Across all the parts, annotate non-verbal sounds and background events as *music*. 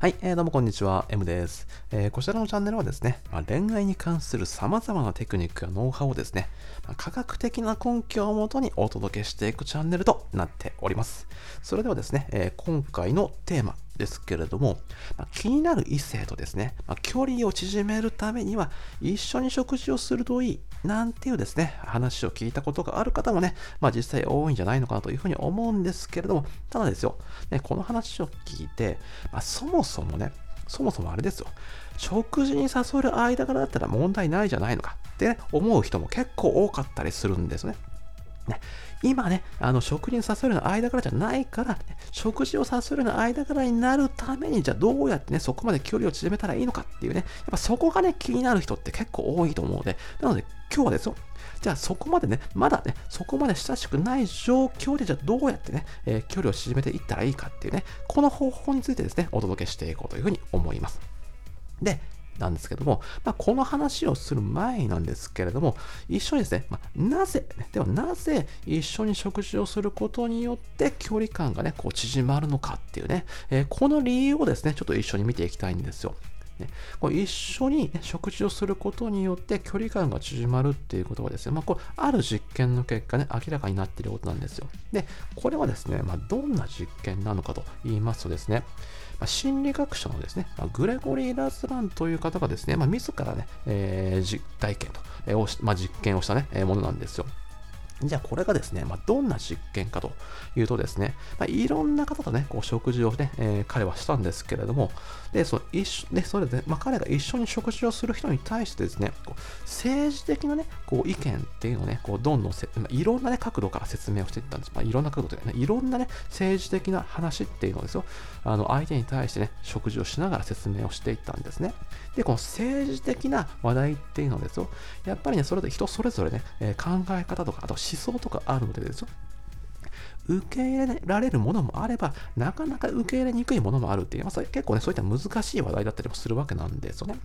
はい、えー、どうもこんにちは、M です。えー、こちらのチャンネルはですね、まあ、恋愛に関する様々なテクニックやノウハウをですね、まあ、科学的な根拠をもとにお届けしていくチャンネルとなっております。それではですね、えー、今回のテーマですけれども、まあ、気になる異性とですね、ま距離を縮めるためには一緒に食事をするといいなんていうですね、話を聞いたことがある方もね、まあ実際多いんじゃないのかなというふうに思うんですけれども、ただですよ、ね、この話を聞いて、まあ、そもそもね、そもそもあれですよ、食事に誘える間柄だったら問題ないじゃないのかって、ね、思う人も結構多かったりするんですね。ね今ね、あの食事に誘えるの間柄じゃないから、ね、食事を誘えるの間柄になるために、じゃあどうやってね、そこまで距離を縮めたらいいのかっていうね、やっぱそこがね、気になる人って結構多いと思うので、なので今日はですよ、じゃあそこまでね、まだね、そこまで親しくない状況で、じゃあどうやってね、えー、距離を縮めていったらいいかっていうね、この方法についてですね、お届けしていこうというふうに思います。で、なんですけども、まあ、この話をする前なんですけれども、一緒にですね、まあ、なぜ、ではなぜ一緒に食事をすることによって距離感がね、こう縮まるのかっていうね、えー、この理由をですね、ちょっと一緒に見ていきたいんですよ。ね、これ一緒に、ね、食事をすることによって距離感が縮まるっていうことはですね、まあ、これある実験の結果ね、明らかになっていることなんですよ。で、これはですね、まあ、どんな実験なのかと言いますとですね、まあ、心理学者のですね、まあ、グレゴリー・ラズランという方がですね、まあ、自らね、えー、実体験と、えーまあ、実験をしたね、えー、ものなんですよ。じゃあこれがですね、まあ、どんな実験かというとですね、まあ、いろんな方とね、こう食事をね、えー、彼はしたんですけれども、で、その一緒でそれで、まあ、彼が一緒に食事をする人に対してですね、こう政治的なね、こう意見っていうのをね、こうどんどんせ、まあ、いろんなね、角度から説明をしていったんです。まあ、いろんな角度でね、いろんなね、政治的な話っていうのをですよ、あの相手に対してね、食事をしながら説明をしていったんですね。で、この政治的な話題っていうのですよ、やっぱりね、それで人それぞれね、えー、考え方とか、あと想とかあるのでですよ、受け入れられるものもあれば、なかなか受け入れにくいものもあるっていう、まあ、結構ね、そういった難しい話題だったりもするわけなんですよね。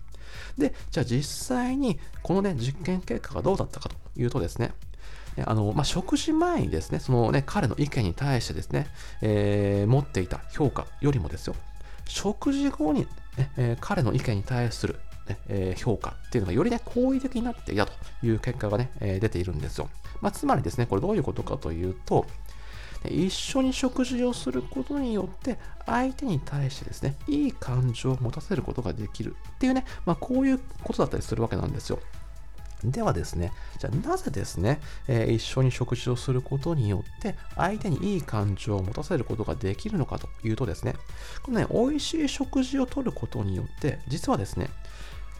で、じゃあ実際にこのね、実験結果がどうだったかというとですね、あの、まあ、食事前にですね、そのね、彼の意見に対してですね、えー、持っていた評価よりもですよ、食事後に、ねえー、彼の意見に対するねえー、評価っていうのがよりね、好意的になっていたという結果がね、えー、出ているんですよ。まあ、つまりですね、これどういうことかというと、一緒に食事をすることによって相手に対してですね、いい感情を持たせることができるっていうね、まあ、こういうことだったりするわけなんですよ。ではですね、じゃあなぜですね、えー、一緒に食事をすることによって相手にいい感情を持たせることができるのかというとですね、このね、美味しい食事をとることによって、実はですね、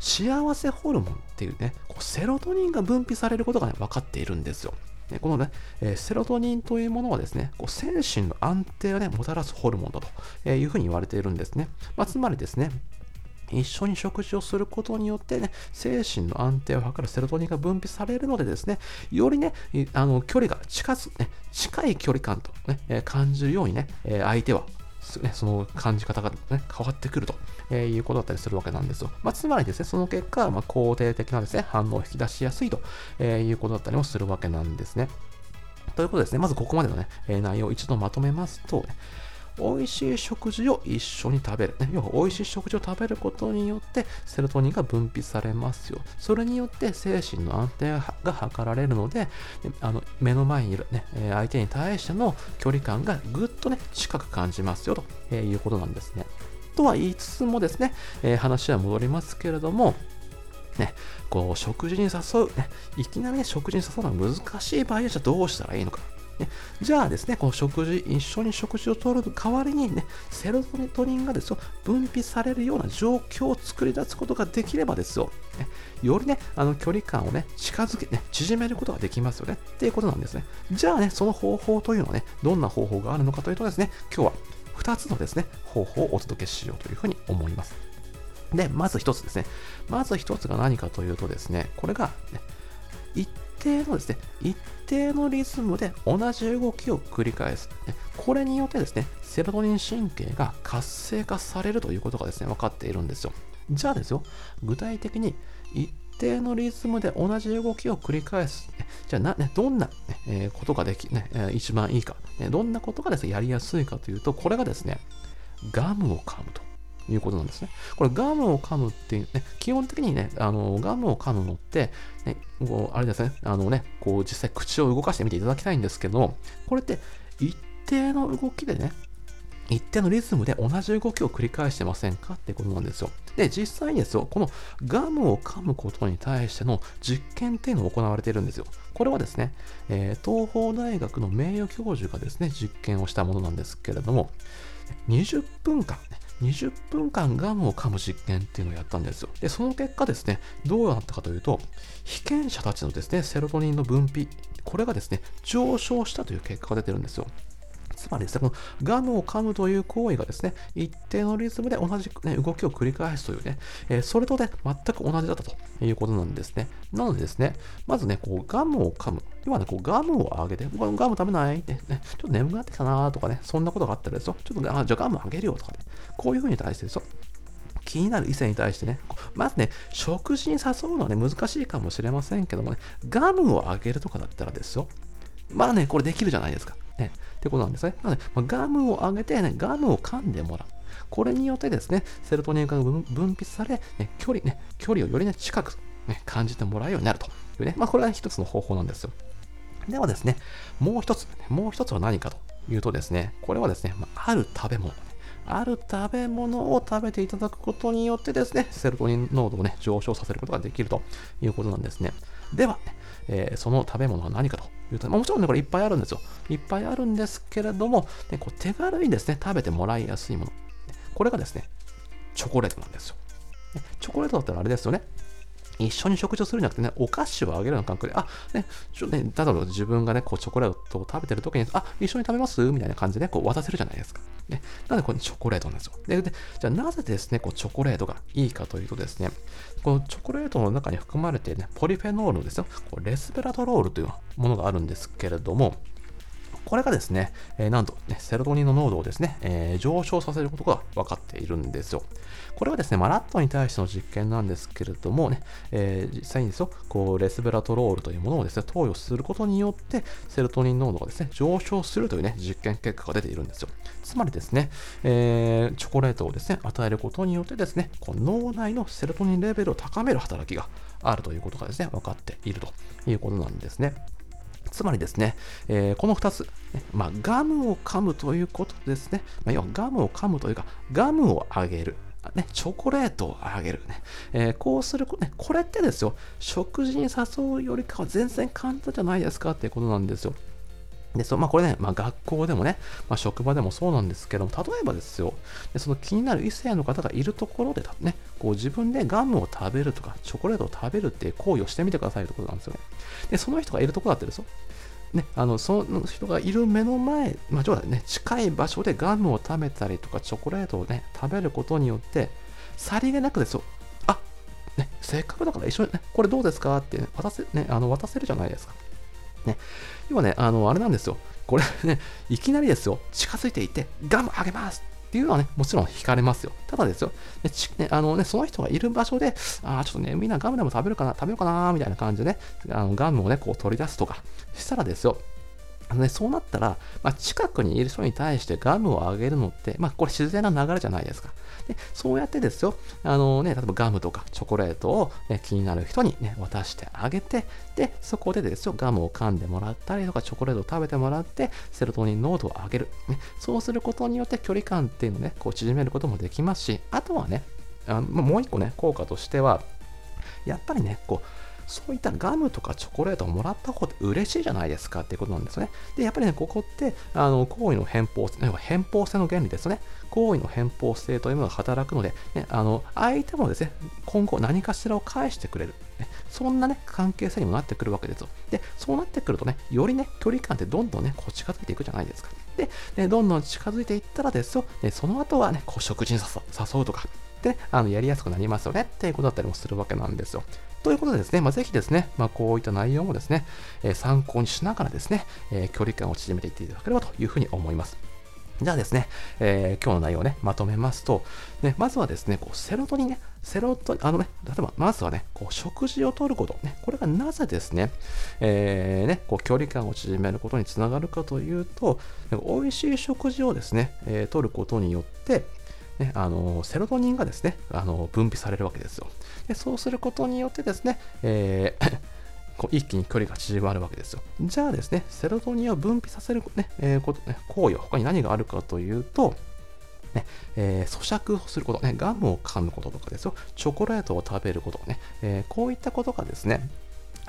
幸せホルモンっていうね、こうセロトニンが分泌されることが、ね、分かっているんですよ。このね、えセロトニンというものはですね、こう精神の安定をね、もたらすホルモンだというふうに言われているんですね。まあ、つまりですね、一緒に食事をすることによってね、精神の安定を図るセロトニンが分泌されるのでですね、よりね、あの距離が近づ、ね、近い距離感とね、感じるようにね、相手はね、その感じ方が、ね、変わってくると、えいうことだったりするわけなんですよ。まあ、つまりですね、その結果、まあ、肯定的なですね、反応を引き出しやすいと、えいうことだったりもするわけなんですね。ということですね、まずここまでのね、え内容を一度まとめますと、ね、美味しい食事を一緒に食べる。ね、要は美味しい食事を食べることによってセロトニンが分泌されますよ。それによって精神の安定が図られるので、あの目の前にいる、ね、相手に対しての距離感がぐっとね、近く感じますよということなんですね。とは言いつつもですね、えー、話は戻りますけれども、ね、こう食事に誘う、ね、いきなり、ね、食事に誘うのは難しい場合はじゃどうしたらいいのか。ね、じゃあですね、この食事、一緒に食事をとる代わりにね、セロトニンがですよ、分泌されるような状況を作り出すことができればですよ、ね、よりね、あの距離感をね、近づけ、ね、縮めることができますよね、っていうことなんですね。じゃあね、その方法というのはね、どんな方法があるのかというとですね、今日は2つのですね、方法をお届けしようというふうに思います。で、まず1つですね。まず1つが何かというとですね、これが、ね、一定のですね、一定のリズムで同じ動きを繰り返す。これによってですね、セロトニン神経が活性化されるということがですね、分かっているんですよ。じゃあですよ、具体的に一定のリズムで同じ動きを繰り返す。じゃあ、ね、どんな、ねえ、ことができ、ね、一番いいか、ね、どんなことがですね、やりやすいかというと、これがですね、ガムを噛むということなんですね。これガムを噛むっていうね、基本的にね、あのガムを噛むのって、ね、こうあれですね、あのね、こう実際口を動かしてみていただきたいんですけど、これって一定の動きでね、一定のリズムで同じ動きを繰り返してませんかってことなんですよ。で、実際にですよ、このガムを噛むことに対しての実験っていうのが行われているんですよ。これはですね、えー、東邦大学の名誉教授がですね、実験をしたものなんですけれども、20分間、20分間ガムを噛む実験っていうのをやったんですよ。で、その結果ですね、どうなったかというと、被験者たちのですね、セロトニンの分泌、これがですね、上昇したという結果が出てるんですよ。つまりですね、このガムを噛むという行為がですね、一定のリズムで同じ、ね、動きを繰り返すというね、えー、それとね、全く同じだったということなんですね。なのでですね、まずね、こうガムを噛む。要はね、こうガムをあげて、ガム食べない？ってね、ちょっと眠くなってきたなとかね、そんなことがあったらですよ。ちょっとね、あ、じゃあガムあげるよとかね、こういうふうに対してですよ。気になる異性に対してね、まずね、食事に誘うのはね、難しいかもしれませんけどもね、ガムをあげるとかだったらですよ。まあね、これできるじゃないですか。ってことなんですね。なので、まあ、ガムを上げて、ね、ガムを噛んでもらう。これによってですね、セロトニンが分泌され、ね、距離、ね、距離をよりね、近く、ね、感じてもらうようになるというね、まあ、これが一つの方法なんですよ。ではですね、もう一つ、もう一つは何かというとですね、これはですね、まあ、ある食べ物、ある食べ物を食べていただくことによってですね、セロトニン濃度をね、上昇させることができるということなんですね。では、えー、その食べ物は何かというと、まあ、もちろんね、これいっぱいあるんですよ。いっぱいあるんですけれども、ね、こう手軽にですね、食べてもらいやすいもの。これがですね、チョコレートなんですよ。チョコレートだったらあれですよね。一緒に食事をするんじゃなくてね、お菓子をあげるような感覚で、あ、ね、ちょっとね、例えば自分がね、こうチョコレートを食べてる時に、あ、一緒に食べます？みたいな感じでね、こう渡せるじゃないですか。ね、なので、これチョコレートなんですよ。で、でじゃあなぜですね、こうチョコレートがいいかというとですね、このチョコレートの中に含まれているね、ポリフェノールのですよ、こうレスベラトロールというものがあるんですけれども、これがですね、えー、なんと、ね、セロトニンの濃度をですね、えー、上昇させることが分かっているんですよ。これはですね、まあ、ラットに対しての実験なんですけれどもね、えー、実際にですよ、こう、レスベラトロールというものをですね、投与することによって、セロトニン濃度がですね、上昇するというね、実験結果が出ているんですよ。つまりですね、えー、チョコレートをですね、与えることによってですね、この脳内のセロトニンレベルを高める働きがあるということがですね、分かっているということなんですね。つまりですね、えー、この2つ、ね、まあ、ガムを噛むということですね。まあ、要はガムを噛むというか、ガムをあげる。ね、チョコレートをあげるね。えー、こうする、ね、これってですよ、食事に誘うよりかは全然簡単じゃないですかっていうことなんですよ。で、そまあ、これね、まあ、学校でもね、まあ、職場でもそうなんですけども、例えばですよ、でその気になる異性の方がいるところでね、こう自分でガムを食べるとか、チョコレートを食べるっていう行為をしてみてくださいということなんですよね。で、その人がいるところだってですよ。ね、あのその人がいる目の前、まあ、ね、近い場所でガムを食べたりとかチョコレートをね、食べることによって、さりげなくですよ、あね、せっかくだから一緒に、ね、これどうですかって、ね、渡せ、ね、あの渡せるじゃないですか。ね、要はね、あの、あれなんですよ。これね、いきなりですよ、近づいていて、ガムあげますっていうのはね、もちろん惹かれますよ。ただですよ、ねね、あのね、その人がいる場所で、ああ、ちょっとね、みんなガムでも食べるかな、食べようかな、みたいな感じでね、あのガムをね、こう取り出すとか、したらですよ、あのね、そうなったら、まあ、近くにいる人に対してガムをあげるのって、まあ、これ自然な流れじゃないですか。でそうやってですよ、あのね、例えばガムとかチョコレートを、ね、気になる人に、ね、渡してあげて、で、そこでですよ、ガムを噛んでもらったりとか、チョコレートを食べてもらって、セロトニン濃度を上げる。ね、そうすることによって距離感っていうのをね、こう縮めることもできますし、あとはね、あもう一個ね、効果としては、やっぱりね、こう、そういったガムとかチョコレートをもらった方って嬉しいじゃないですかっていうことなんですね。で、やっぱりね、ここって、あの、行為の偏方性、偏方性の原理ですね。行為の偏方性というものが働くので、ね、あの、相手もですね、今後何かしらを返してくれる。ね、そんなね、関係性にもなってくるわけですよ。で、そうなってくるとね、よりね、距離感ってどんどんね、こう近づいていくじゃないですか。で、ね、どんどん近づいていったらですよ、ね、その後はね、こう食事に誘うとか、で、あのやりやすくなりますよねっていうことだったりもするわけなんですよ。ということでですね、まあ、ぜひですね、まあ、こういった内容もですね、え、参考にしながらですね、え、距離感を縮めていっていただければというふうに思います。じゃあですね、えー、今日の内容をね、まとめますと、ね、まずはですね、こうセロトニンね、セロトニン、あのね、例えば、まずはね、こう食事をとること、ね、これがなぜですね、えー、ね、こう距離感を縮めることにつながるかというと、美味しい食事をですね、えー、取ることによって、ね、あのセロトニンがですねあの分泌されるわけですよ。でそうすることによってですね、えー *coughs* こう一気に距離が縮まるわけですよ。じゃあですね、セロトニンを分泌させる、ねえー、ことね、行為は他に何があるかというと、ねえー、咀嚼をすること、ね、ガムを噛むこととかですよ、チョコレートを食べることね、えー、こういったことがですね、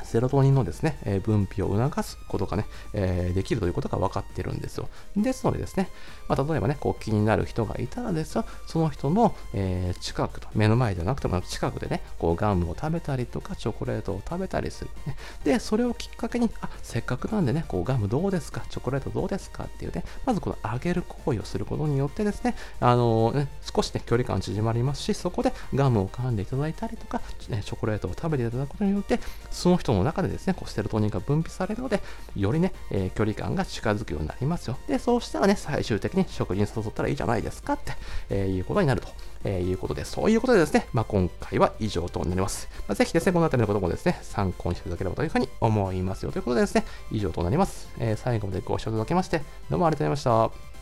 セロトニンのですね、え分泌を促すことがね、えできるということが分かってるんですよ。ですのでですね、まあ、例えばね、こう気になる人がいたらですよ、その人の、え、近くと、目の前ではなくても近くでね、こうガムを食べたりとか、チョコレートを食べたりする、ね。で、それをきっかけに、あ、せっかくなんでね、こうガムどうですか、チョコレートどうですか？っていうね、まずこの上げる行為をすることによってですね、あの、ね、少しね、距離感縮まりますし、そこでガムを噛んでいただいたりとか、ね、チョコレートを食べていただくことによって、その人の中でですね、こうセロトニンが分泌されるので、よりね、えー、距離感が近づくようになりますよ。で、そうしたらね、最終的に食事に誘ったらいいじゃないですかって、えー、いうことになると。えー、いうことで、そういうことでですね、まあ、今回は以上となります。まあ、ぜひですね、この辺りのこともですね、参考にしていただければというふうに思いますよ。ということでですね、以上となります。えー、最後までご視聴いただきまして、どうもありがとうございました。